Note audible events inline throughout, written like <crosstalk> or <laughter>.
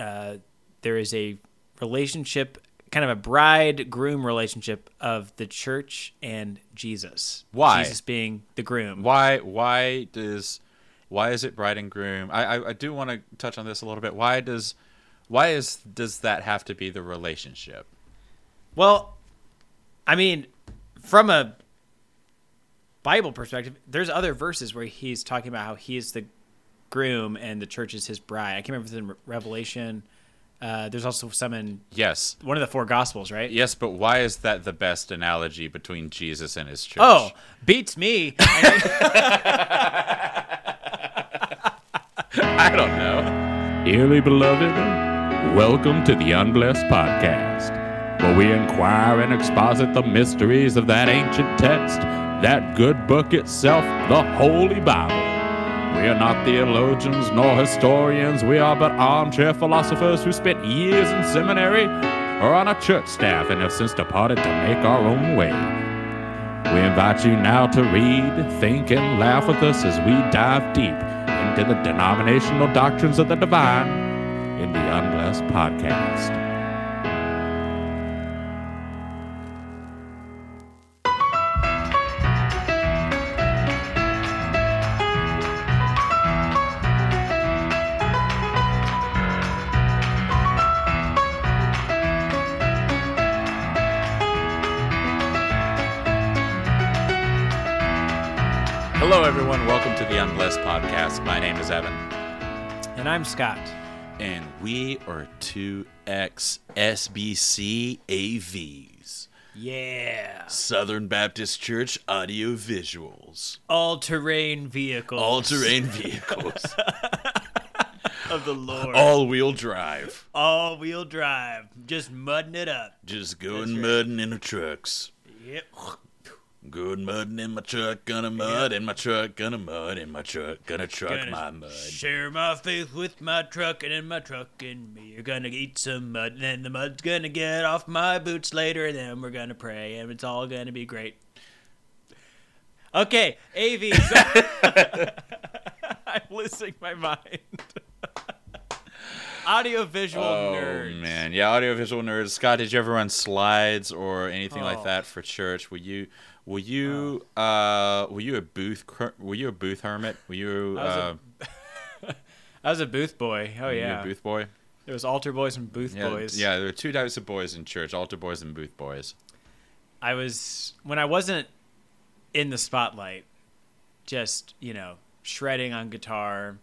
uh, there is a relationship, kind of a bride groom relationship of the church and Jesus. Why? Jesus being the groom. Why why does why is it bride and groom? I I, I do want to touch on this a little bit. Why does why is does that have to be the relationship? Well, I mean, from a Bible perspective, there's other verses where he's talking about how he is the groom and the church is his bride. I can't remember if it's in Re- Revelation. Uh, there's also some in Yes. one of the four Gospels, right? Yes, but why is that the best analogy between Jesus and his church? Oh, beats me. <laughs> I don't know. Dearly beloved, welcome to the Unblessed Podcast, where we inquire and exposit the mysteries of that ancient text, that good book itself, the Holy Bible. We are not theologians nor historians, we are but armchair philosophers who spent years in seminary or on a church staff and have since departed to make our own way. We invite you now to read, think, and laugh with us as we dive deep into the denominational doctrines of the divine in the Unblessed Podcast. Hello, everyone. Welcome to the Unblessed Podcast. My name is Evan, and I'm Scott. and we are two ex SBC AVs, Yeah. Southern Baptist Church Audio Visuals, All terrain vehicles. all terrain <laughs> vehicles, <laughs> of the Lord. all wheel drive, All wheel drive. Just mudding it up. just going mudding in the trucks. Yep. Good mudding in my truck, gonna mud in my truck, gonna mud in my truck, gonna truck Gonna my mud. Share my faith with my truck and in my truck and me. You're gonna eat some mud and then the mud's gonna get off my boots later and then we're gonna pray and it's all gonna be great. Okay, AVs. <laughs> <laughs> I'm losing my mind. <laughs> Audio visual Oh nerds. man, yeah, audiovisual nerds. Scott, did you ever run slides or anything Oh. like that for church? Were you, were you, uh, were you a booth, were you a booth hermit? Were you, I was a- uh, <laughs> I was a booth boy. Oh were you yeah. a booth boy? There was altar boys and booth Yeah, boys. yeah. There were two types of boys in church: altar boys and booth boys. I was when I wasn't in the spotlight, just you know, shredding on guitar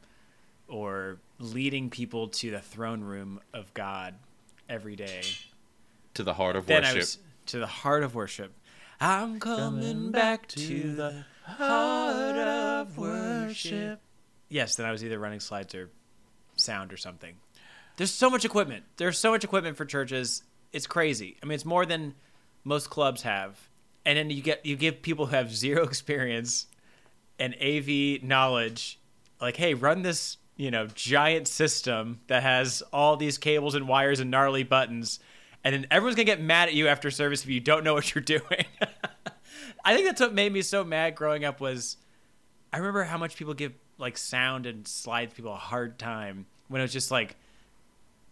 or leading people to the throne room of God every day. To the heart of Then I worship. was to the heart of worship. I'm coming back to the heart of worship. Yes, then I was either running slides or sound or something. There's so much equipment. There's so much equipment for churches. It's crazy. I mean, it's more than most clubs have. And then you get you give people who have zero <laughs> experience and AV knowledge, like, hey, run this, you know, giant system that has all these cables and wires and gnarly buttons, and then everyone's gonna get mad at you after service if you don't know <laughs> what you're doing. <laughs> I think that's what made me so mad growing up was I remember how much people give like sound and slides people a hard time when it was just like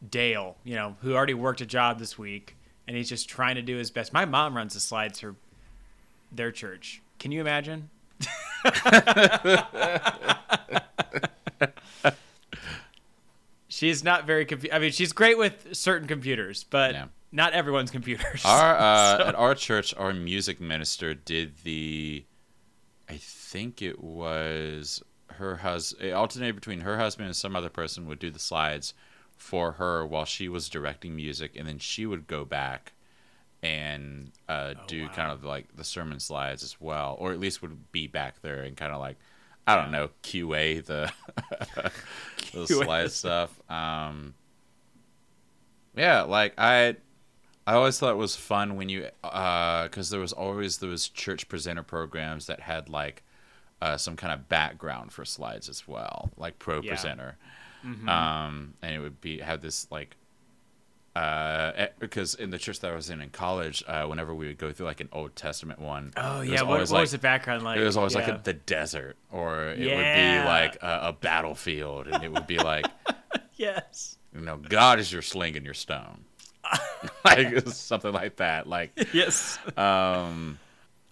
Dale, you know, who already worked a job this week and he's just trying to do his best. My mom runs the slides for their church. Can you imagine? <laughs> she's not very compu- I mean, she's great with certain computers, but Yeah. Not everyone's computers. Our uh, <laughs> So- at our church, our music minister did the, I think it was her husband. It alternated between her husband and some other person would do the slides for her while she was directing music, and then she would go back and uh, do kind of like the sermon slides as well, or at least would be back there and kind of like. I don't know, QA the <laughs> the slide stuff. Um, yeah, like I I always thought it was fun when you, because there was always those church presenter programs that had like uh, some kind of background for slides as well, like Pro Yeah. Presenter, um, and it would be have this like, uh, eh, because in the church that I was in in college, uh, whenever we would go through like an Old Testament one, Oh yeah, was what, what like- was the background like? it was always like a, the desert, or it would be like a, a battlefield, and it would be like <laughs> yes. you know, God is your sling and your stone, <laughs> like something like that. Like, yes. um,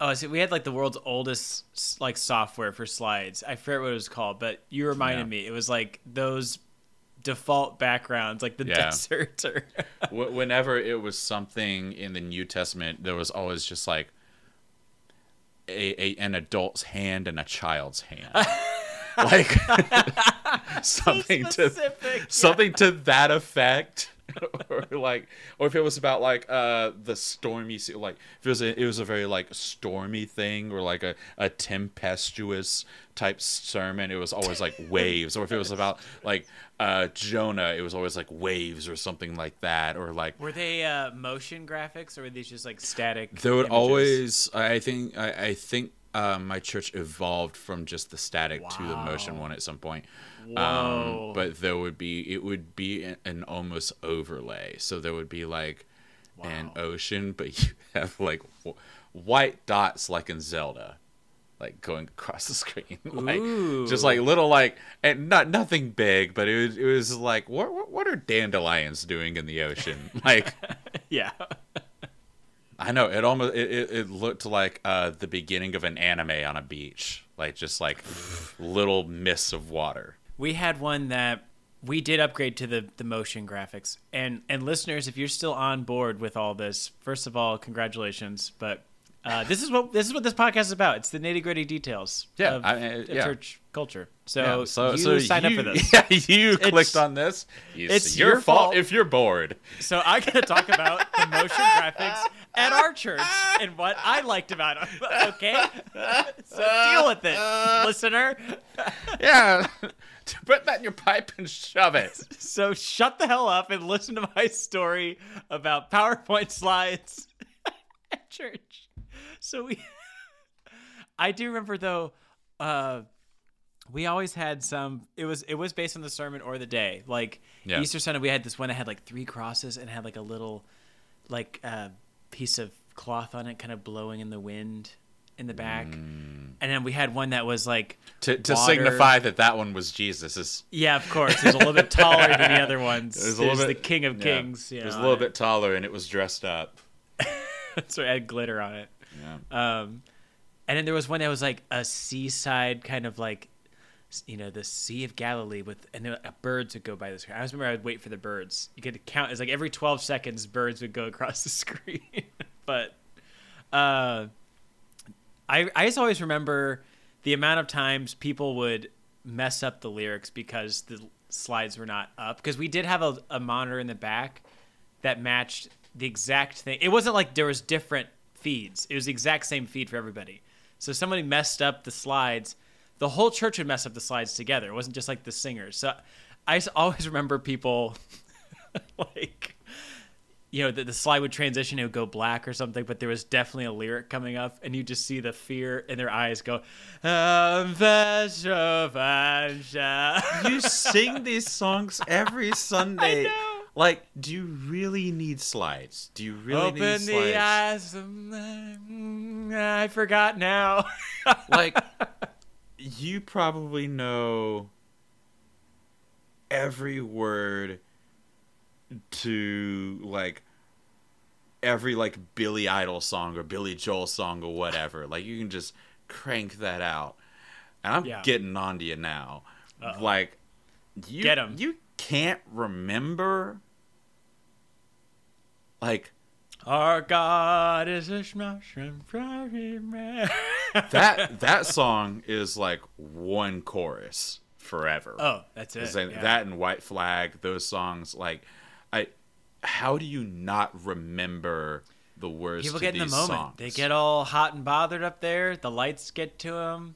Oh, so we had like the world's oldest like software for slides. I forget what it was called, but you reminded Yeah. me. It was like those default backgrounds, like the Yeah. desert. Or <laughs> whenever it was something in the New Testament, there was always just like a, a an adult's hand and a child's hand, <laughs> like something to yeah. something to that effect. <laughs> or like, or if it was about like uh the stormy sea, like if it was a, it was a very like stormy thing or like a, a tempestuous type sermon, it was always like <laughs> waves. Or if it was about like uh Jonah, it was always like waves or something like that. Or like Were they uh, motion graphics or were these just like static? there would images? always I think I, I think uh, my church evolved from just the static to the motion one at some point. Whoa. Um, but there would be it would be an, an almost overlay. So there would be like an ocean, but <laughs> you have like w- white dots like in Zelda, like going across the screen, <laughs> like just like little like and not nothing big, but it was it was like what what, what are dandelions doing in the ocean? <laughs> Like yeah. I know it almost it, it, it looked like uh, the beginning of an anime on a beach, like just like little mists of water. We had one that we did upgrade to the the motion graphics. And and listeners, if you're still on board with all this, first of all, congratulations. But uh, this is what this is what this podcast is about. It's the nitty gritty details Yeah, of, I- uh, of yeah. church culture. So, Yeah, so you so signed you, up for this. <laughs> Yeah, you It's- clicked on this. You- it's your, your fault, fault. if you're bored. So I gotta talk about the motion graphics at our church and what I liked about them. <laughs> Okay, so deal with it, listener. <laughs> Yeah, put that in your pipe and shove it. So shut the hell up and listen to my story about PowerPoint slides at church. So we, <laughs> I do remember though, uh, we always had some. It was it was based on the sermon or the day. Like Yeah. Easter Sunday, we had this one that had like three crosses and had like a little, like uh, piece of cloth on it, kind of blowing in the wind in the back. And then we had one that was like To, to signify that that one was Jesus. Yeah, of course. It was a little bit taller than the other ones. <laughs> it was There's a little the bit King of yeah, Kings. You It was a little bit taller and it was dressed up. <laughs> so it had glitter on it. Yeah. Um, and then there was one that was like a seaside kind of like, you know, the Sea of Galilee with, and there, uh, birds would go by the screen. I always remember I would wait for the birds. You could count. It's like every twelve seconds, birds would go across the <laughs> screen. but, uh, I I just always remember the amount of times people would mess up the lyrics because the slides were not up. Because we did have a, a monitor in the back that matched the exact thing. It wasn't like there was different feeds. It was the exact same feed for everybody. So somebody messed up the slides, the whole church would mess up the slides together. It wasn't just like the singers. So I always <laughs> remember people <laughs> like you know, the, the slide would transition, it would go black or something, but there was definitely a lyric coming up, and you just see the fear in their eyes go, "Um, You sing these songs every <laughs> Sunday. Like, do you really need slides? Do you really need Open slides? the eyes of my... Mm, I forgot now. <laughs> like you probably know every word to like every like Billy Idol song or Billy Joel song or whatever. like you can just crank that out. And I'm Yeah. getting on to you now. Like you you can't remember like Our God is a smash and fiery man. <laughs> that that song is like one chorus forever. oh, that's it. yeah. That and White Flag, those songs, like, I, how do you not remember the words? People get in the moment. songs? They get all hot and bothered up there. The lights get to them.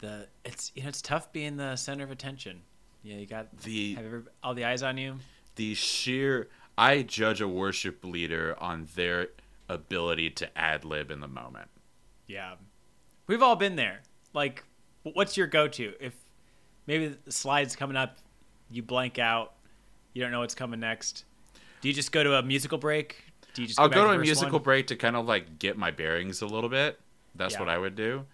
The it's you know it's tough being the center of attention. Yeah, you got the have every, all the eyes on you. the sheer. I judge a worship leader on their ability to ad lib in the moment. Yeah, we've all been there. Like, what's your go-to if maybe the slides coming up, you blank out, you don't know what's coming next. Do you just go to a musical break? Do you just I'll go to a musical one? break to kind of like get my bearings a little bit. That's Yeah. what I would do.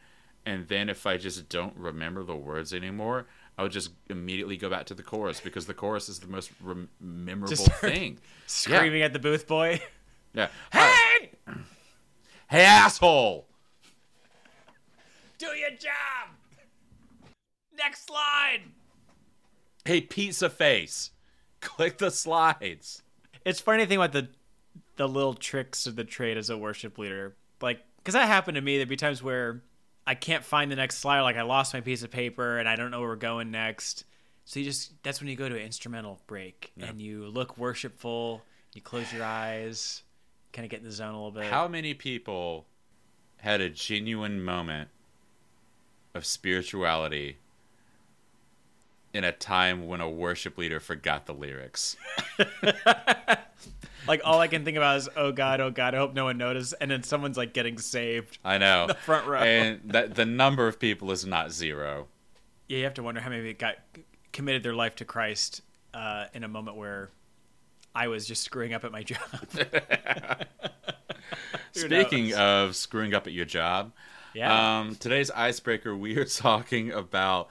And then if I just don't remember the words anymore, I would just immediately go back to the chorus because the chorus is the most rem- memorable thing. Screaming at the booth boy. <laughs> Yeah. <laughs> Hey! <clears throat> Hey, asshole! Do your job! Next slide! Hey, pizza face! <laughs> Click the slides. It's funny thing about the the little tricks of the trade as a worship leader. Like, because that happened to me. There'd be times where I can't find the next slide. Like, I lost my piece of paper and I don't know where we're going next. So you just, that's when you go to an instrumental break and you look worshipful. You close your eyes, kind of get in the zone a little bit. How many people had a genuine moment of spirituality in a time when a worship leader forgot the lyrics? <laughs> like, all I can think about is, oh God, oh God, I hope no one noticed. And then someone's like getting saved. I know. The front row. And that the number of people is not zero. Yeah, you have to wonder how many got committed their life to Christ uh, in a moment where I was just screwing up at my <laughs> job. Speaking of screwing up at your job, Yeah. um, today's icebreaker, we are <laughs> talking about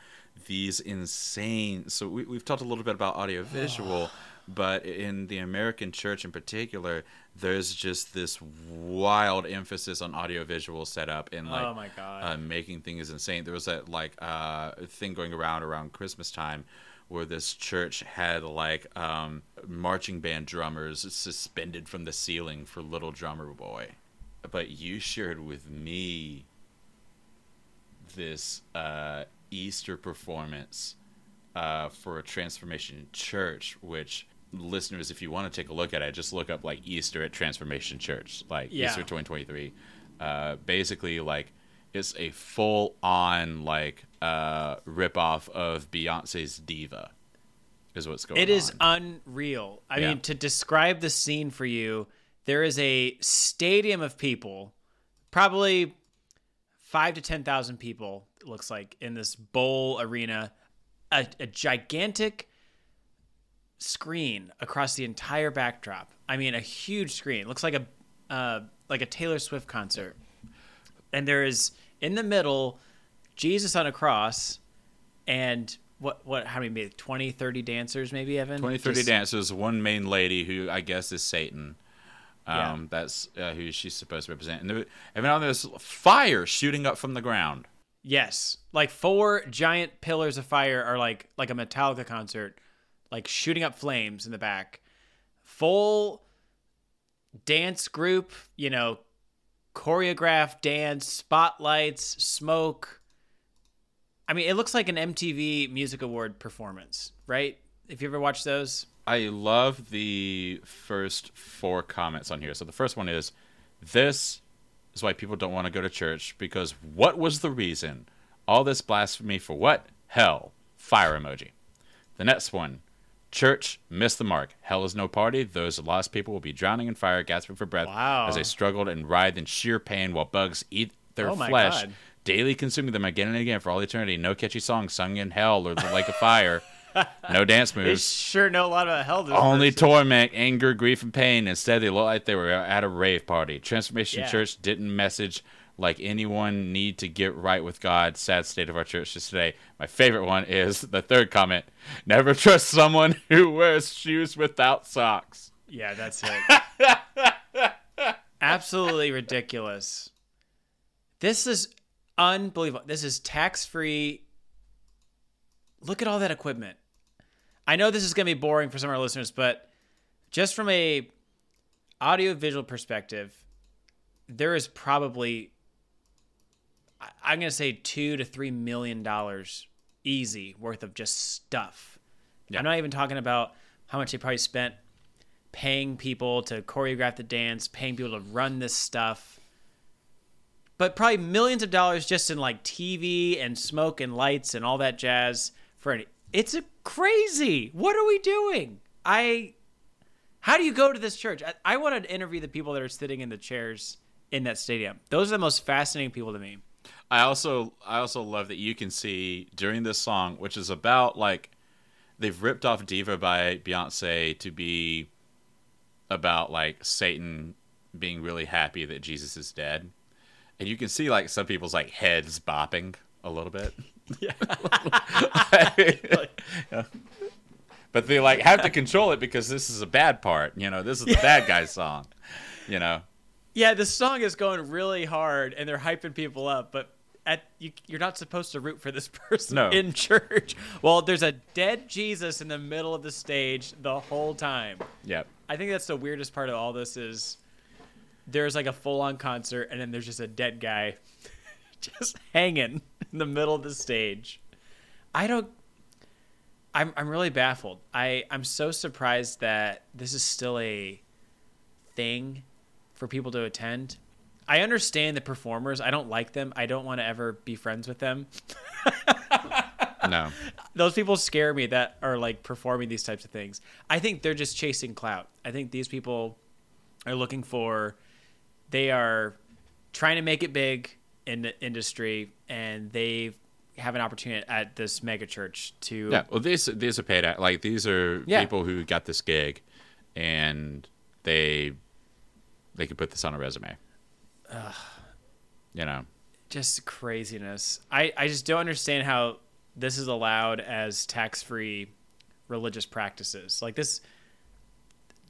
these insane. So we, we've talked a little bit about audiovisual, <sighs> but in the American church in particular, there's just this wild emphasis on audiovisual setup and like Oh my God. uh, making things insane. There was that like uh, thing going around around Christmas time where this church had like um, marching band drummers suspended from the ceiling for Little Drummer Boy. But you shared with me this uh, Easter performance uh, for a Transformation Church, which listeners, if you want to take a look at it, just look up like Easter at Transformation Church, like Yeah. Easter 2023. Uh, basically, like it's a full on like uh, rip off of Beyonce's Diva, is what's going on. It is unreal. I Yeah. mean, to describe the scene for you, there is a stadium of people, probably five to 10,000 people, it looks like, in this bowl arena, a, a gigantic screen across the entire backdrop. I mean, a huge screen. It looks like a uh, like a Taylor Swift concert. And there is in the middle Jesus on a cross and what what how many maybe 20 30 dancers maybe Evan 20, 30 Just- dancers, one main lady who I guess is Satan. Um, Yeah. That's uh, who she's supposed to represent. And, there, and now there's fire shooting up from the ground. Yes, like four giant pillars of fire are like like a Metallica concert, like shooting up flames in the back. Full dance group, you know, choreographed dance, spotlights, smoke. I mean, it looks like an MTV Music Award performance, right? If you ever watched those, I love the first four comments on here. So the first one is this is why people don't want to go to church because what was the reason? All this blasphemy for what? Hell. Fire emoji. The next one church missed the mark. Hell is no party. Those lost people will be drowning in fire, gasping for breath Wow. as they struggled and writhed in sheer pain while bugs eat their Oh flesh, God. daily consuming them again and again for all eternity. No catchy song sung in hell or the lake of fire. No dance they moves sure know a lot about hell. only torment, anger, grief, and pain. Instead, they look like they were at a rave party. Transformation Yeah. Church didn't message like anyone need to get right with God. Sad state of our churches today. My favorite one is the third comment: Never trust someone who wears shoes without socks. Yeah, that's it. <laughs> Absolutely ridiculous. This is unbelievable. This is tax free. Look at all that equipment. I know this is going to be boring for some of our listeners, but just from a audio visual perspective, there is probably I'm going to say 2 to 3 million dollars easy worth of just stuff. Yeah. I'm not even talking about how much they probably spent paying people to choreograph the dance, paying people to run this stuff. But probably millions of dollars just in like TV and smoke and lights and all that jazz for an it's a crazy. What are we doing? I how do you go to this church? I, I want to interview the people that are sitting in the chairs in that stadium. Those are the most fascinating people to me. I also I also love that you can see during this song, which is about like they've ripped off Diva by Beyonce to be about like Satan being really happy that Jesus is dead. And you can see like some people's like heads bopping a little bit. <laughs> <laughs> but they like have to control it because this is a bad part. You know, this is the bad guy's song. You know. Yeah, the song is going really hard, and they're hyping people up, but at you, you're not supposed to root for this <laughs> person No. in church. Well, there's a dead Jesus in the middle of the stage the whole time. Yep. I think that's the weirdest part of all this is there's like a full on concert, and then there's just a dead guy just hanging in the middle of the stage. I don't. I'm I'm really baffled. I I'm so surprised that this is still a thing for people to attend. I understand the performers. I don't like them. I don't want to ever be friends with them. <laughs> No. Those people scare me that are like performing these types of things. I think they're just chasing clout. I think these people are looking for they are trying to make it big in the industry and they have an opportunity at this mega church to Yeah. Well, these these are paid. act- Like these are Yeah. people who got this gig, and they they could put this on a resume. You know. just craziness. I, I just don't understand how this is allowed as tax free religious practices. Like this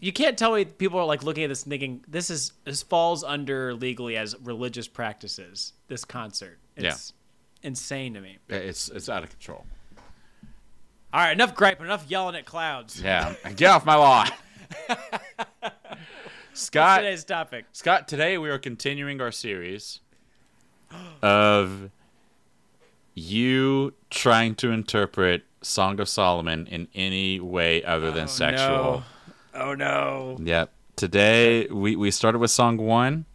you can't tell me people are like looking at this and thinking this is this falls under legally as religious practices, this concert. It's insane to me. It's it's out of control. All right, enough griping, enough yelling at clouds. Yeah. Get off my lawn. <laughs> <laughs> Scott Today's topic. Scott, today we are continuing our series <gasps> of you trying to interpret Song of Solomon in any way other than oh, sexual. No. Oh no. Yep. Today we, we started with song one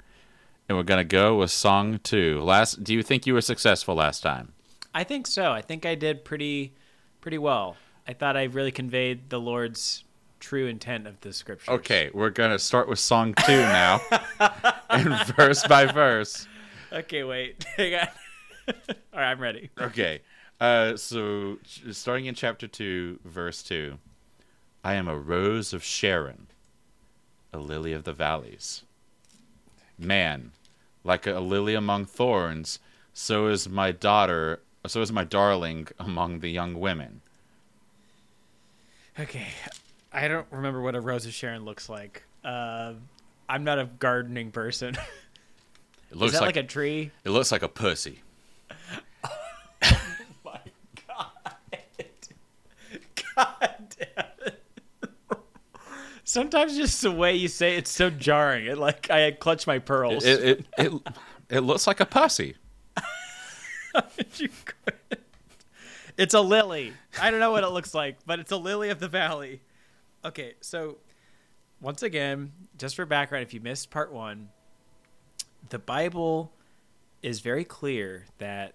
and we're gonna go with song two. Last do you think you were successful last time? I think so. I think I did pretty pretty well. I thought I really conveyed the Lord's true intent of the scripture. Okay, we're gonna start with song two now. <laughs> and verse by verse. Okay, wait. <laughs> Hang on. <laughs> All right, I'm ready. Okay. Uh, so starting in chapter 2, verse 2. I am a rose of Sharon, a lily of the valleys. Man, like a lily among thorns, so is my daughter, so is my darling among the young women. Okay. I don't remember what a rose of Sharon looks like. Uh, I'm not a gardening person. <laughs> It Is looks that like, like, a tree? it looks like a pussy. My God. God damn it. Sometimes just the way you say it's so jarring. It like I clutch my pearls. It it, it, it looks like a pussy. <laughs> It's a lily. I don't know what it looks like, but it's a lily of the valley. Okay, so once again, just for background, if you missed part one, the Bible is very clear that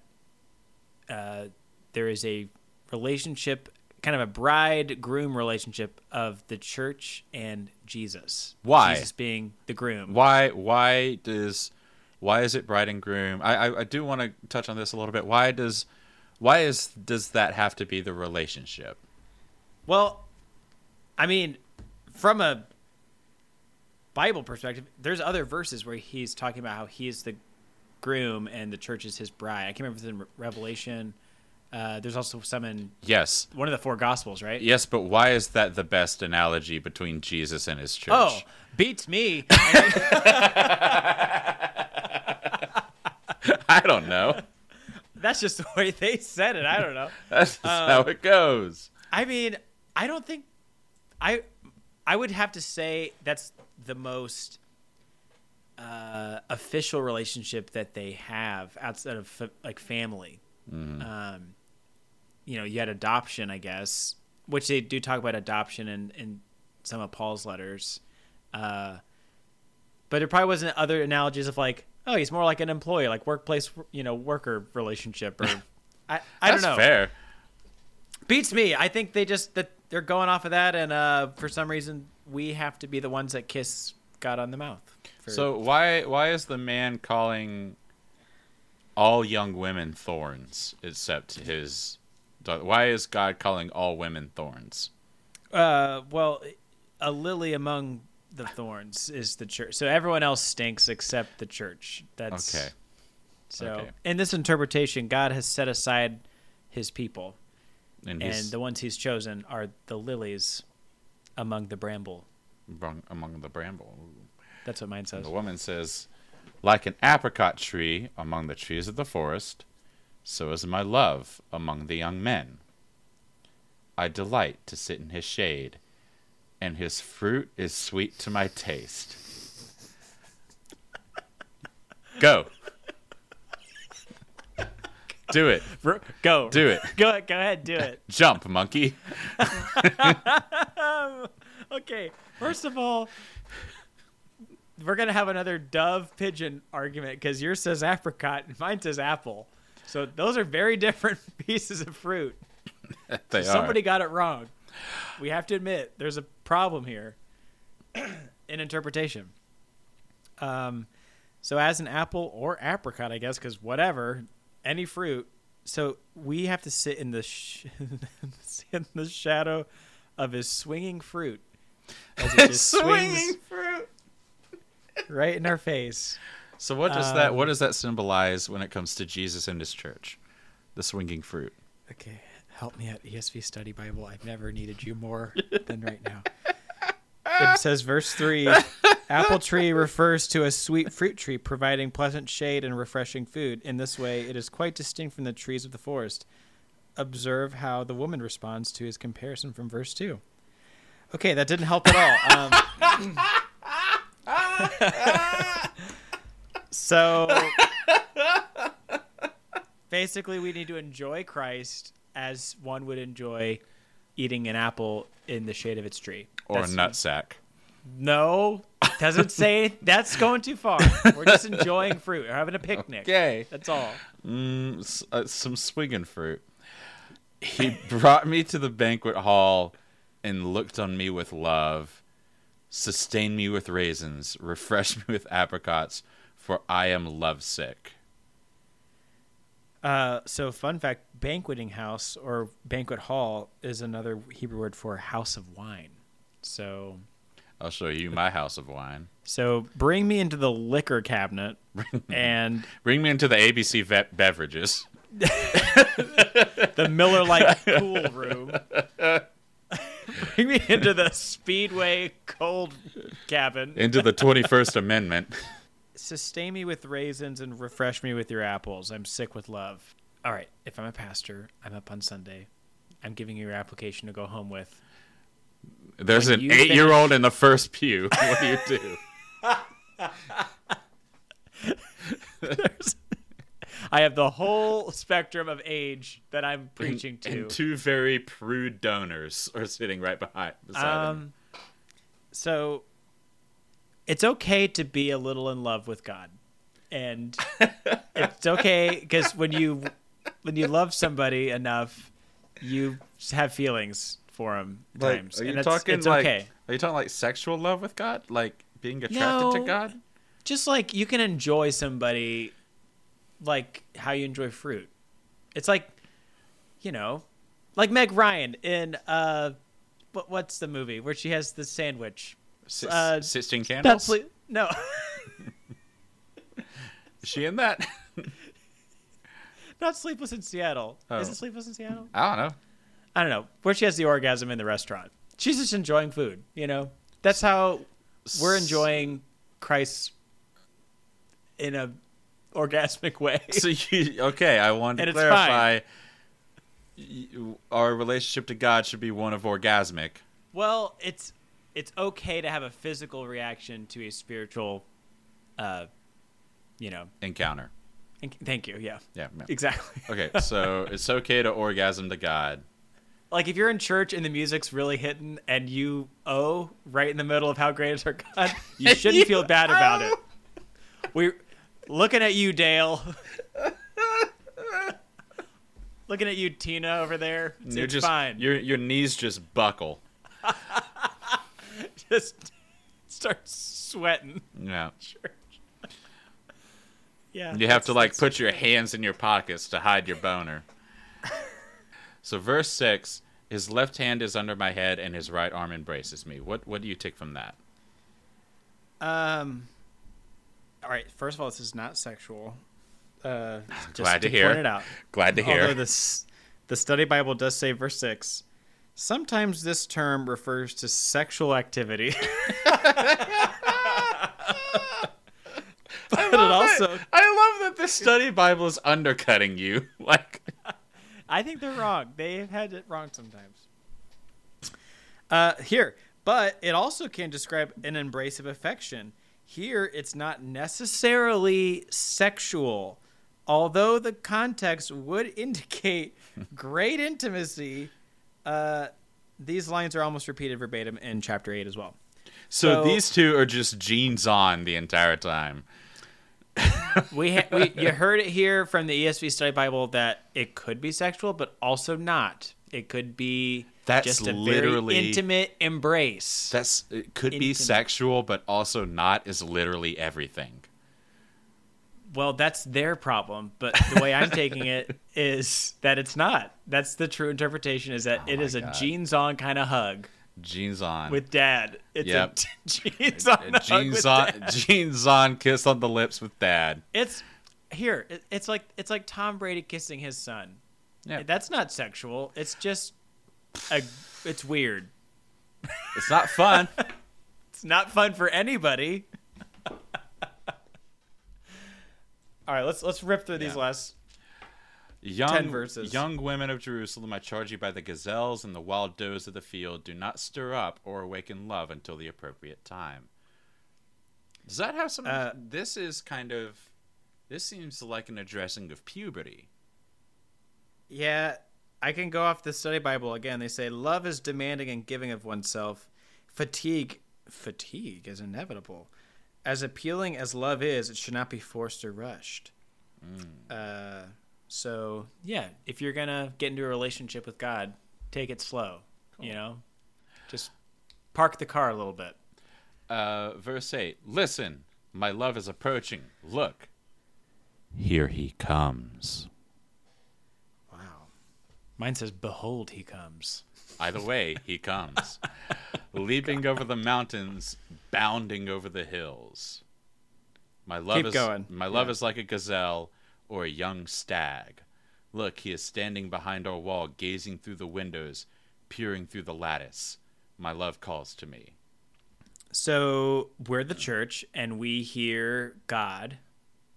uh, there is a relationship, kind of a bride groom relationship of the church and Jesus. Why? Jesus being the groom. Why why does why is it bride and groom? I I, I do want to touch on this a little bit. Why does why is does that have to be the relationship? Well, I mean, from a Bible perspective, there's other verses where he's talking about how he is the groom and the church is his bride. I can't remember if it's in Revelation. Uh, there's also some in Yes. one of the four Gospels, right? Yes, but why is that the best analogy between Jesus and his church? Oh, beats me. <laughs> I don't know. That's just the way they said it. I don't know. <laughs> That's just how it goes. I mean, I don't think I I would have to say that's the most uh, official relationship that they have outside of like family. Um, you know, you had adoption, I guess, which they do talk about adoption in in some of Paul's letters. Uh, but there probably wasn't other analogies of like, oh, he's more like an employee, like workplace, you know, worker relationship, or <laughs> I I don't know fair. beats me. I think they just that they're going off of that, and uh, for some reason we have to be the ones that kiss God on the mouth. For, So why why is the man calling all young women thorns except his? Why is God calling all women thorns? uh, well, a lily among the thorns is the church. So everyone else stinks except the church. That's Okay. So okay. in this interpretation, God has set aside his people, And, and the ones he's chosen are the lilies among the bramble. among, among the bramble. That's what mine says. The woman says, Like an apricot tree among the trees of the forest, so is my love among the young men. I delight to sit in his shade, and his fruit is sweet to my taste. Go. Do it. Go. Do it. Go, go ahead, do it. <laughs> Jump, monkey. <laughs> okay, first of all, we're gonna have another dove pigeon argument because yours says apricot and mine says apple. So those are very different <laughs> pieces of fruit. <laughs> They are Somebody got it wrong. We have to admit there's a problem here <clears throat> in interpretation. Um, so as an apple or apricot, I guess, because whatever, any fruit. So we have to sit in the sh- <laughs> in the shadow of his swinging fruit. As it just swings fruit. right in our face. So what does that Um, what does that symbolize when it comes to Jesus and his church? The swinging fruit. Okay, help me at ESV Study Bible. I've never needed you more <laughs> than right now. It says, verse 3 Apple tree refers to a sweet fruit tree providing pleasant shade and refreshing food. In this way, it is quite distinct from the trees of the forest. Observe how the woman responds to his comparison from verse 2. Okay, that didn't help at all. Um, <laughs> <laughs> so <laughs> basically, we need to enjoy Christ as one would enjoy eating an apple in the shade of its tree. Or That's- a nutsack. No, doesn't <laughs> say that's going too far. We're just enjoying fruit. We're having a picnic. Okay. That's all. Mm, s- uh, some swinging fruit. He brought me to the banquet hall and looked on me with love, sustained me with raisins, refreshed me with apricots, for I am lovesick. Uh, so, fun fact banqueting house or banquet hall is another Hebrew word for house of wine. So, I'll show you my house of wine. so bring me into the liquor cabinet <laughs> and Bring me into the ABC vet beverages. <laughs> the Miller Lite cool room. <laughs> bring me into the Speedway cold cabin. Into the 21st Amendment. Sustain me with raisins and refresh me with your apples. I'm sick with love. All right, if I'm a pastor, I'm up on Sunday. I'm giving you your application to go home with. There's When an eight year old in the first pew. What do you do? <laughs> I have the whole spectrum of age that I'm preaching and, to. and two very prude donors are sitting right behind beside him. um, so it's okay to be a little in love with God, and <laughs> it's okay because when you when you love somebody enough, you have feelings for them times. are you and it's, talking it's like okay. are you talking like sexual love with God, like being attracted to No. God? just like you can enjoy somebody like how you enjoy fruit. It's like, you know, like Meg Ryan in uh, what what's the movie where she has the sandwich? Si- Uh, Sixteen Candles. No, <laughs> Is she in that? <laughs> not Sleepless in Seattle. Is Oh. it Sleepless in Seattle? I don't know. I don't know. Where she has the orgasm in the restaurant. She's just enjoying food. You know, that's how we're enjoying Christ in a orgasmic way. <laughs> So you okay? I wanted to clarify. y- Our relationship to God should be one of orgasmic. Well, it's it's okay to have a physical reaction to a spiritual, uh, you know. encounter. And, thank you. Yeah, Yeah. yeah. exactly. <laughs> Okay, so it's okay to orgasm to God. like if you're in church and the music's really hitting and you oh right in the middle of how great is our God, you <laughs> shouldn't feel bad about it. <laughs> We're looking at you, Dale. looking at you, Tina, over there. It's, You're it's just fine. your your knees just buckle. Just <laughs> start sweating. Yeah. <laughs> Church. Yeah. You have to like put your hands in your pockets to hide your boner. <laughs> so verse six, his left hand is under my head and his right arm embraces me. What what do you take from that? Um. All right. First of all, this is not sexual. Uh, just Glad to hear. Point it out. Glad to hear. Although this, The study Bible does say, verse 6 sometimes this term refers to sexual activity. <laughs> but it also, I love that the study Bible is undercutting you. <laughs> Like, I think they're wrong. They've had it wrong sometimes. Uh, here, but it also can describe an embrace of affection. Here, it's not necessarily sexual, although the context would <laughs> indicate great intimacy. Uh, these lines are almost repeated verbatim in chapter 8 as well. so, So- these two are just jeans on the entire time. <laughs> We, ha- we you heard it here from the ESV Study Bible that it could be sexual, but also not. It could be That's just a literally- very intimate embrace. That's it could be sexual, but also not is literally everything. Well, that's their problem, but the way I'm taking it <laughs> is that it's not. That's the true interpretation is that it my is a jeans on kind of hug Jeans on. with dad. It's Yep. <laughs> a jeans on Uh, hug jeans on. dad. <laughs> Jeans on. Kiss on the lips with dad. It's here. it- It's like it's like Tom Brady kissing his son. Yeah. That's not sexual. It's just a it's weird. It's not fun. It's not fun for anybody. All right, let's let's rip through these Yeah. last Young, verses. young women of Jerusalem, I charge you by the gazelles and the wild does of the field, do not stir up or awaken love until the appropriate time. Does that have some? Uh, this is kind of. This seems like an addressing of puberty. Yeah, I can go off the study Bible again. They say love is demanding and giving of oneself. Fatigue, fatigue is inevitable. As appealing as love is, it should not be forced or rushed. Uh, so yeah, if you're gonna get into a relationship with God, take it slow. You know, just park the car a little bit. Uh, verse 8 Listen, my love is approaching. Look. Here he comes. Mine says, "Behold, he comes." Either way, he comes. <laughs> Leaping over the mountains, bounding over the hills. My love Keep is going. my love Yeah. is like a gazelle or a young stag. Look, he is standing behind our wall, gazing through the windows, peering through the lattice. My love calls to me. So we're the church, and we hear God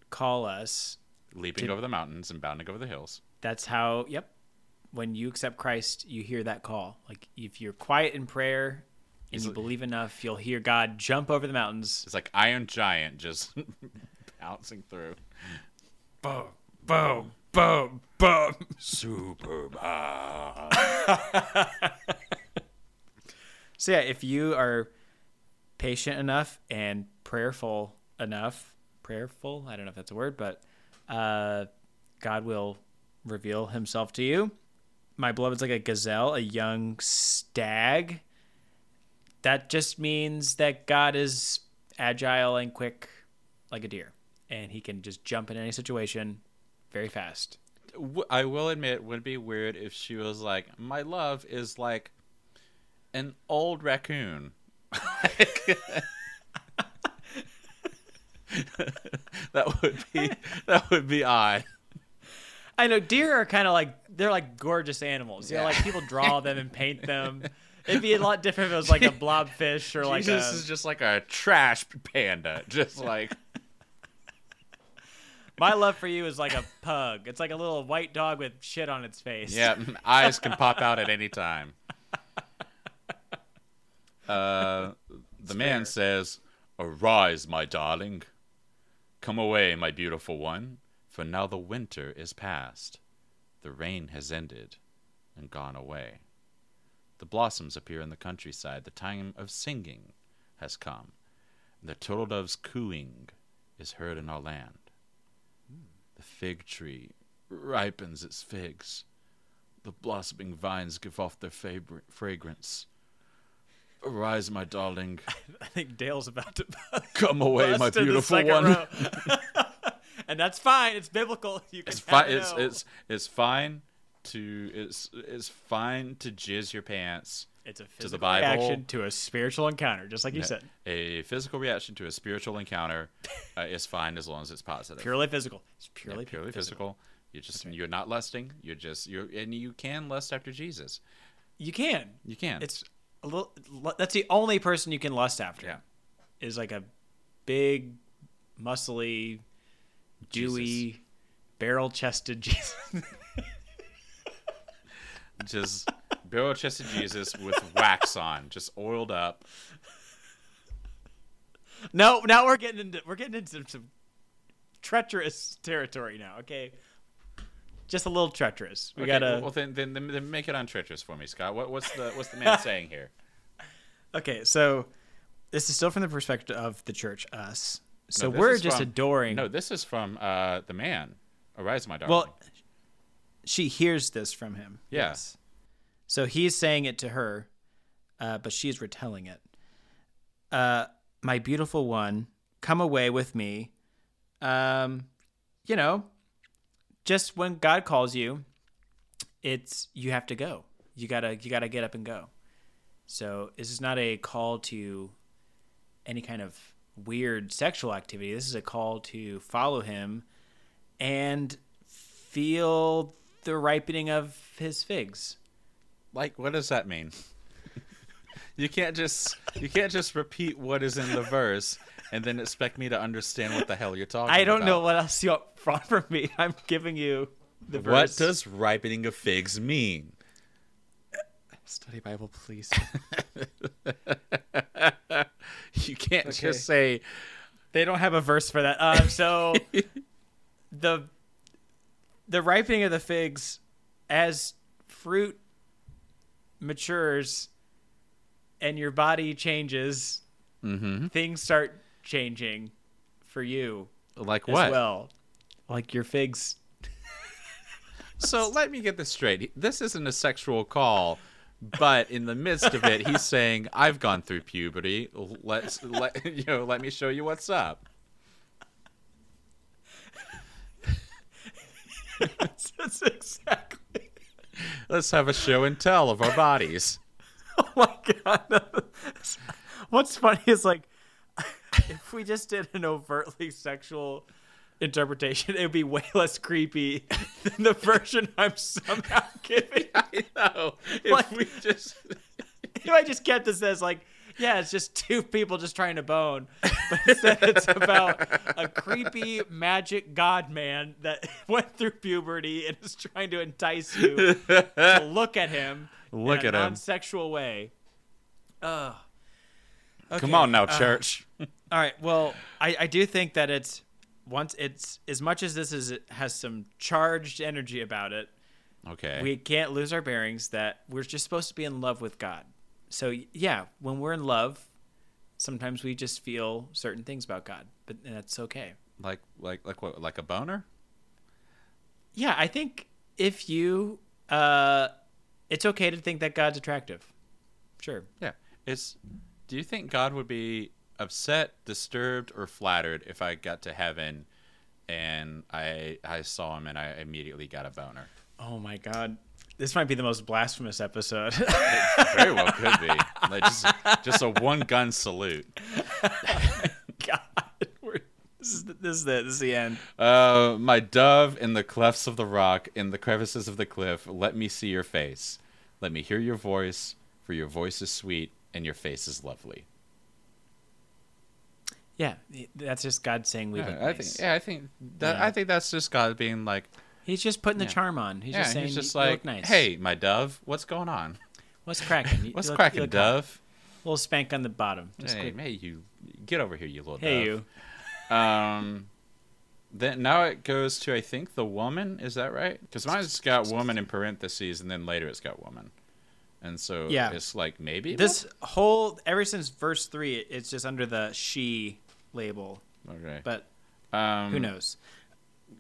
call us Leaping Did- over the mountains and bounding over the hills. that's how yep when you accept christ you hear that call. Like if you're quiet in prayer and Is you believe enough you'll hear god jump over the mountains. It's like Iron Giant just <laughs> bouncing through. boom boom boom boom. Super <laughs> so yeah if you are patient enough and prayerful enough prayerful? I don't know if that's a word but uh, god will reveal himself to you my beloved's like a gazelle a young stag that just means that god is agile and quick like a deer and he can just jump in any situation very fast I will admit, it would be weird if she was like, "My love is like an old raccoon." <laughs> that would be that would be odd. I know deer are kind of like they're like gorgeous animals. You know, Yeah. like people draw <laughs> them and paint them. It'd be a lot different if it was like a <laughs> blobfish or like this a. is just like a trash panda, just <laughs> like My love for you is like a pug. It's like a little white dog with shit on its face. yeah, eyes can pop out at any time. Uh, the man says, "Arise, my darling. Come away, my beautiful one, for now the winter is past. The rain has ended and gone away. The blossoms appear in the countryside. The time of singing has come. And the turtle dove's cooing is heard in our land. The fig tree ripens its figs. The blossoming vines give off their fabr- fragrance. Arise, my darling. <laughs> I think Dale's about to. Come away, my bust in the beautiful one. <laughs> and that's fine. It's biblical. <laughs> You can It's fine. It's it's it's fine to it's it's fine to jizz your pants. It's a the physical Bible. reaction to a spiritual encounter, just like you said. A physical reaction to a spiritual encounter <laughs> uh, is fine as long as it's positive. Purely physical. It's Yeah, purely purely physical. physical. You're just you're not lusting. You're just you're and you can lust after Jesus. You can. You can. It's a little. That's the only person you can lust after. Yeah. Is like a big, muscly, dewy, barrel-chested Jesus. <laughs> just barrel chested Jesus with wax on, just oiled up. no, now we're getting into we're getting into some treacherous territory now. Okay. Just a little treacherous. We Okay, gotta. well then, then then make it on treacherous for me, Scott. What, what's the what's the man <laughs> saying here? Okay, so this is still from the perspective of the church, us. So No, we're just from- adoring. No, this is from uh, the man. Arise, my darling. well, she hears this from him. Yeah. Yes. So he's saying it to her, uh, but she's retelling it. Uh, my beautiful one, come away with me. Um, you know, just when God calls you, it's you have to go. You gotta you gotta get up and go. So this is not a call to any kind of weird sexual activity. This is a call to follow him and feel the ripening of his figs. like, what does that mean? you can't just you can't just repeat what is in the verse and then expect me to understand what the hell you're talking about. I don't know what else you want from me. I'm giving you the verse. What does ripening of figs mean? study Bible, please? <laughs> <laughs> You can't Okay. just say they don't have a verse for that. Um, so <laughs> the the ripening of the figs as fruit matures and your body changes, mm-hmm. things start changing for you like as what? well. Like your figs. <laughs> So let me get this straight. This isn't a sexual call, but in the midst of it, he's <laughs> saying, "I've gone through puberty. Let's let <laughs> you know. Let me show you what's up." That's exactly. <laughs> Let's have a show and tell of our bodies. Oh my god. What's funny is like if we just did an overtly sexual interpretation, it would be way less creepy than the version I'm somehow <laughs> giving. I know. If Like- we just <laughs> If I just kept this as like, yeah, it's just two people just trying to bone, but instead it's about a creepy magic god man that <laughs> went through puberty and is trying to entice you to look at him, Look in at a him. non-sexual way. Ugh. come on now, uh, church. All right. Well, I, I do think that it's once it's as much as this is it has some charged energy about it. Okay. We can't lose our bearings that we're just supposed to be in love with God. So yeah, when we're in love, sometimes we just feel certain things about God, but that's okay. like like like what? Like a boner? Yeah, I think if you uh it's okay to think that God's attractive. Sure. Yeah. It's. Do you think God would be upset, disturbed, or flattered if I got to heaven and I I saw him and I immediately got a boner? Oh my god. This might be the most blasphemous episode. Very well could be. Like just, just a one gun salute. <laughs> God. This is the, this is the this is the end. Uh, my dove in the clefts of the rock, in the crevices of the cliff, let me see your face. Let me hear your voice, for your voice is sweet and your face is lovely. Yeah, that's just God saying we look Yeah, I nice. think. Yeah, I think that. Yeah. I think that's just God being like. He's just putting the Yeah. charm on. He's just saying he's just like, look nice. hey, my dove, what's going on? what's cracking? <laughs> What's look- cracking, look hot. dove? little spank on the bottom. Just Hey, hey, you, get over here, you little Hey, dove. you. Um, then now it goes to I think the woman. Is that right? Because mine's got woman in parentheses, and then later it's got woman, and so Yeah. it's like maybe This whole ever since verse three, it's just under the she label. Okay, But um, who knows?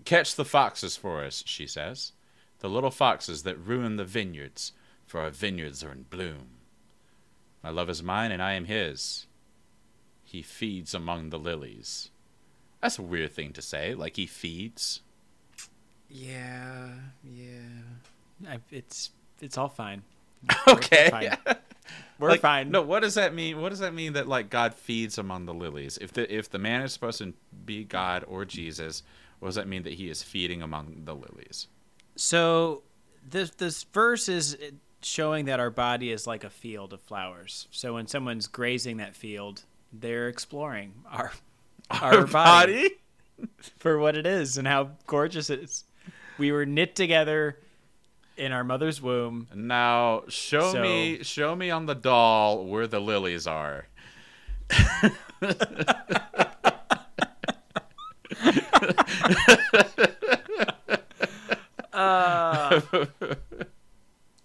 Catch the foxes for us, she says. The little foxes that ruin the vineyards, for our vineyards are in bloom. My love is mine and I am his. He feeds among the lilies. That's a weird thing to say, like he feeds. Yeah, yeah. I, it's it's all fine. <laughs> Okay. fine. <laughs> We're Like, fine. No, what does that mean? What does that mean that like God feeds among the lilies? If the if the man is supposed to be God or Jesus, what does that mean that he is feeding among the lilies? So this this verse is showing that our body is like a field of flowers. So when someone's grazing that field, they're exploring our <laughs> our, Our body, <laughs> for what it is and how gorgeous it is. We were knit together in our mother's womb. Now show So- me show me on the doll where the lilies are. Uh,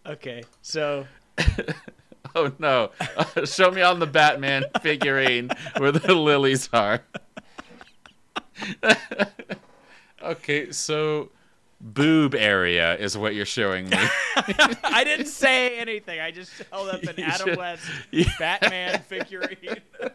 okay, so <laughs> Oh no. <laughs> show me on the Batman figurine where the lilies are. <laughs> okay, so boob area is what you're showing me. <laughs> I didn't say anything. I just held up an <laughs> You Adam should- West you- Batman figurine. <laughs>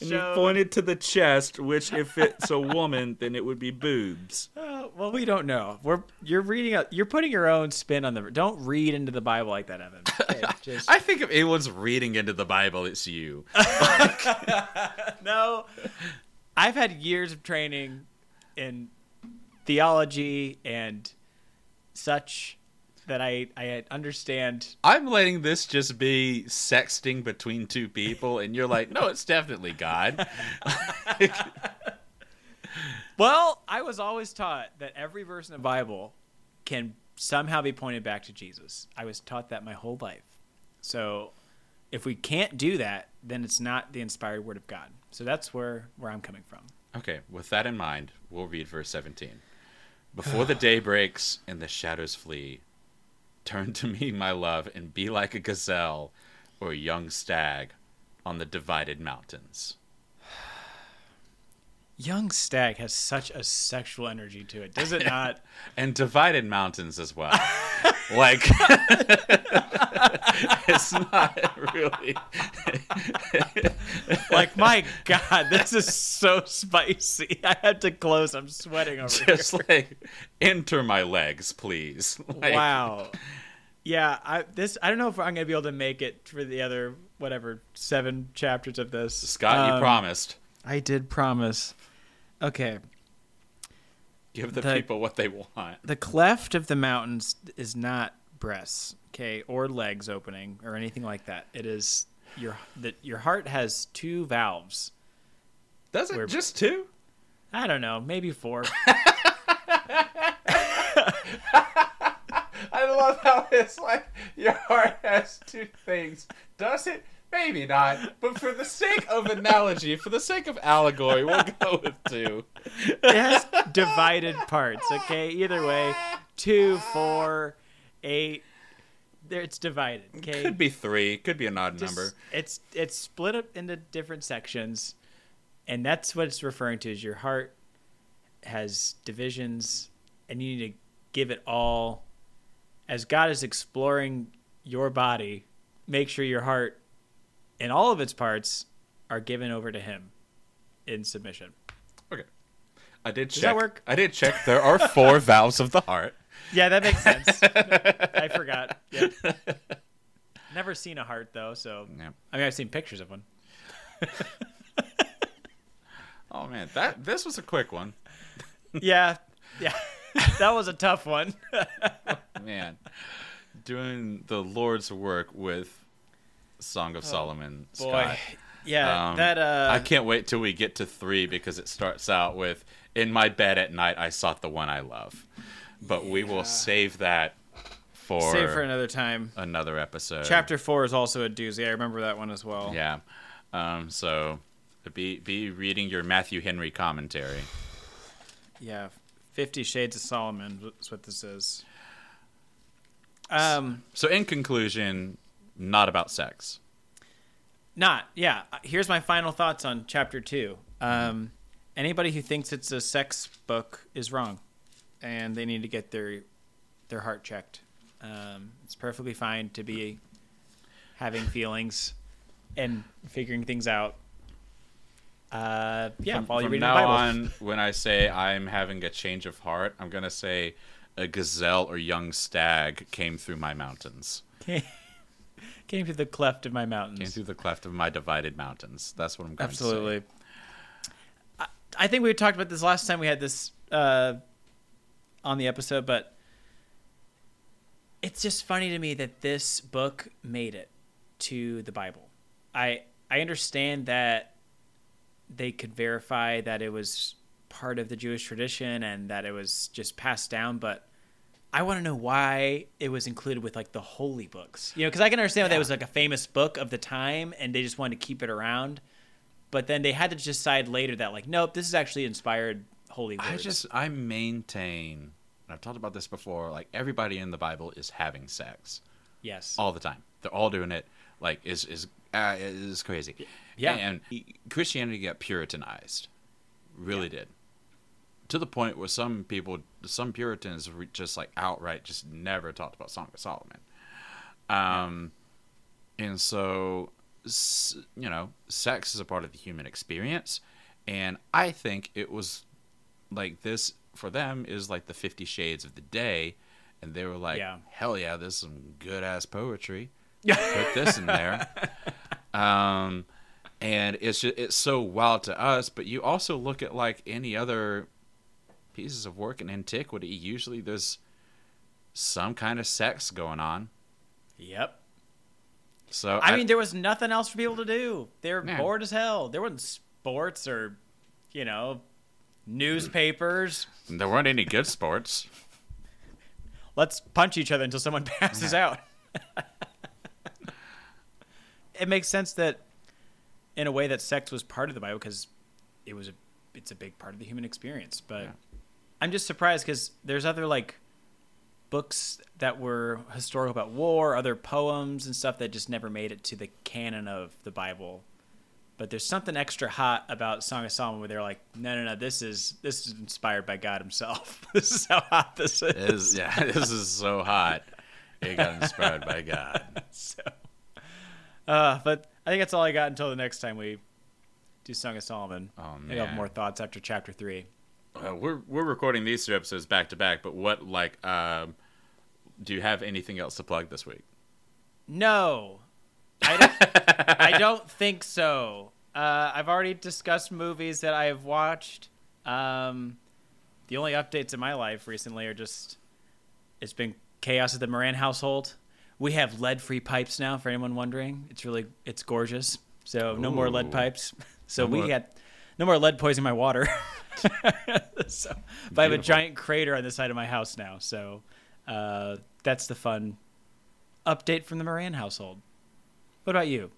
And you pointed to the chest, which if it's a woman, then it would be boobs. Uh, well, we don't know. We're you're reading. A, you're putting your own spin on the. Don't read into the Bible like that, Evan. Okay, just I think if anyone's reading into the Bible, it's you. no. I've had years of training in theology and such that I I understand. I'm letting this just be sexting between two people, and you're like, no, it's definitely God. <laughs> Well, I was always taught that every verse in the Bible can somehow be pointed back to Jesus. I was taught that my whole life. So if we can't do that, then it's not the inspired word of God. So that's where where I'm coming from. Okay, with that in mind, we'll read verse 17. Before the day breaks and the shadows flee, turn to me, my love, and be like a gazelle or a young stag on the divided mountains. Young Stag has such a sexual energy to it, does it <laughs> not? And divided mountains as well. <laughs> like, <laughs> <laughs> it's not really. <laughs> like my God, this is so spicy. I had to close. I'm sweating over Just here. like, enter my legs, please. Like, wow. Yeah, I this I don't know if I'm gonna be able to make it for the other whatever seven chapters of this. Scott, you Um, promised. I did promise. Okay. Give the, the- people what they want. The cleft of the mountains is not breasts, okay, or legs opening or anything like that. It is your that your heart has two valves. Does it We're- just two? I don't know, maybe four. <laughs> I love how it's like your heart has two things. Does it? Maybe not. But for the sake of analogy, for the sake of allegory, we'll go with two. it has divided parts, okay? Either way, two, four, eight. There, it's divided. Okay, Could be three. Could be an odd Just- number. It's it's split up into different sections, and that's what it's referring to. Is your heart has divisions, and you need to give it all. As God is exploring your body, make sure your heart and all of its parts are given over to Him in submission. Okay. I did check. that work? I did check. There are four <laughs> valves of the heart. Yeah, that makes sense. <laughs> I forgot. Yep. Never seen a heart though, so Yeah. I mean I've seen pictures of one. <laughs> Oh man, that this was a quick one. Yeah, yeah, that was a tough one. Man, doing the Lord's work with Song of Solomon. Oh, Boy, Scott. <laughs> yeah, Um, that uh, I can't wait till we get to three because it starts out with "In my bed at night, I sought the one I love," but we will save that for, save for another time. another episode. Chapter four is also a doozy. I remember that one as well. Yeah. Um, so be be reading your Matthew Henry commentary. yeah. Fifty Shades of Solomon is what this is. Um, So in conclusion, not about sex. not yeah. Here's my final thoughts on chapter two. Um, anybody who thinks it's a sex book is wrong, and they need to get their their heart checked. Um, it's perfectly fine to be having feelings and figuring things out. Uh, yeah, From, while you're reading now the Bible. on, when I say I'm having a change of heart, I'm gonna say a gazelle or young stag came through my mountains. <laughs> <laughs> Came through the cleft of my mountains. Came through the cleft of my divided mountains. That's what I'm going to say. Absolutely. I, I think we talked about this last time we had this uh, on the episode, but it's just funny to me that this book made it to the Bible. I I understand that they could verify that it was part of the Jewish tradition and that it was just passed down, but I want to know why it was included with like the holy books. You know, because I can understand that it was like a famous book of the time and they just wanted to keep it around. But then they had to decide later that like, nope, this is actually inspired holy words. I just I maintain. and I've talked about this before. Like everybody in the Bible is having sex yes. all the time. They're all doing it. Like is is uh, is crazy. Yeah. And Christianity got Puritanized, really did, to the point where some people, some Puritans, just like outright just never talked about Song of Solomon. Um, and so you know, sex is a part of the human experience, and I think it was like this for them is like the Fifty Shades of the day, and they were like, Yeah. hell yeah, this is some good ass poetry. <laughs> Put this in there. Um, and it's just, it's so wild to us, but you also look at like any other pieces of work in antiquity. Usually, there's some kind of sex going on. Yep. So I mean, there was nothing else for people to do. They were Yeah. bored as hell. There wasn't sports or, you know, newspapers. there weren't any good sports. Let's punch each other until someone <laughs> passes out. it makes sense that, in a way, that sex was part of the Bible because it was a, it's a big part of the human experience. But Yeah. I'm just surprised because there's other like books that were historical about war, other poems and stuff that just never made it to the canon of the Bible. But there's something extra hot about Song of Solomon where they're like, no, no, no, this is this is inspired by God Himself. <laughs> this is how hot this is. It is, yeah, <laughs> this is so hot. It got inspired by God. <laughs> so, uh, but I think that's all I got until the next time we do Song of Solomon. Oh, man, I have more thoughts after chapter three. Uh, we're we're recording these two episodes back to back, but what like um, do you have anything else to plug this week? No, I don't. <laughs> I don't think so. Uh, I've already discussed movies that I have watched. Um, the only updates in my life recently are just it's been chaos at the Moran household. We have lead-free pipes now. For anyone wondering, it's really it's gorgeous. So no more lead pipes. <laughs> So No we more- had no more lead poisoning my water. <laughs> <laughs> so but I have a giant crater on the side of my house now. So uh, that's the fun update from the Moran household. What about you?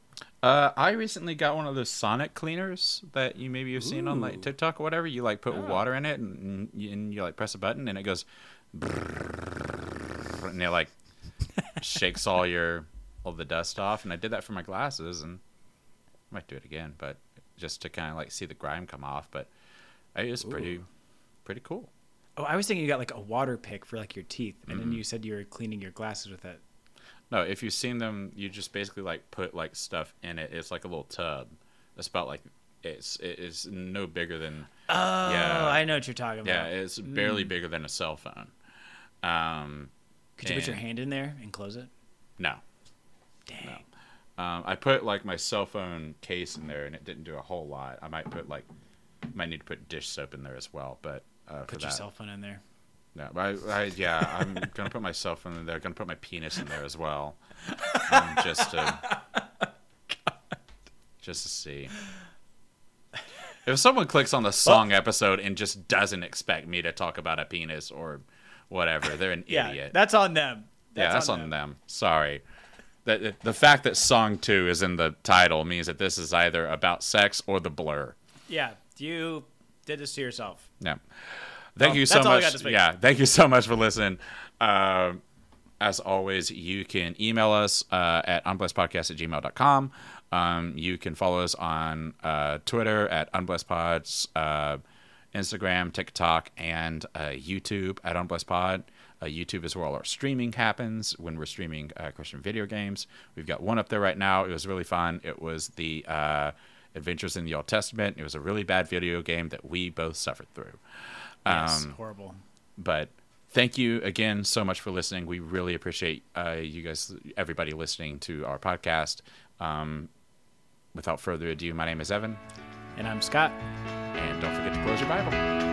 Uh, I recently got one of those Sonic cleaners that you maybe have seen on like TikTok or whatever. You like put Oh. water in it and, and, you, like press a button and it goes, and it like shakes all your all the dust off. And I did that for my glasses and I might do it again, but just to kind of like see the grime come off. But it is pretty pretty cool. Oh, I was thinking you got like a water pick for like your teeth, and then you said you were cleaning your glasses with it. No, if you've seen them, you just basically like put like stuff in it. It's like a little tub. It's about like it's it is no bigger than Oh, Yeah. I know what you're talking yeah, about. Yeah, it's barely bigger than a cell phone. Um, Could you put your hand in there and close it? no, Dang. um, I put like my cell phone case in there, and it didn't do a whole lot. I might put like might need to put dish soap in there as well, but uh, Put that, your cell phone in there. no, but I, I yeah, I'm gonna put my cell phone in there. Gonna put my penis in there as well, um, just to just to see. If someone clicks on the song episode and just doesn't expect me to talk about a penis or whatever, they're an <laughs> Yeah, idiot. that's on them. yeah, that's on them. Sorry. The, the fact that song two is in the title means that this is either about sex or the Blur. Yeah, you did this to yourself. Yeah. Thank Well, you so that's all I much. got this week. Yeah, thank you so much for listening. Um as always, you can email us uh, at unblessedpodcast at gmail.com. Um, you can follow us on uh, Twitter at unblessedpods, uh, Instagram, TikTok, and uh, YouTube at unblessedpod. Uh, YouTube is where all our streaming happens when we're streaming uh, Christian video games. We've got one up there right now. It was really fun. It was the uh, Adventures in the Old Testament. It was a really bad video game that we both suffered through. Yes, Um, horrible. but thank you again so much for listening. We really appreciate uh, you guys, everybody listening to our podcast. Um, without further ado, my name is Evan, And I'm Scott. and don't forget to close your Bible.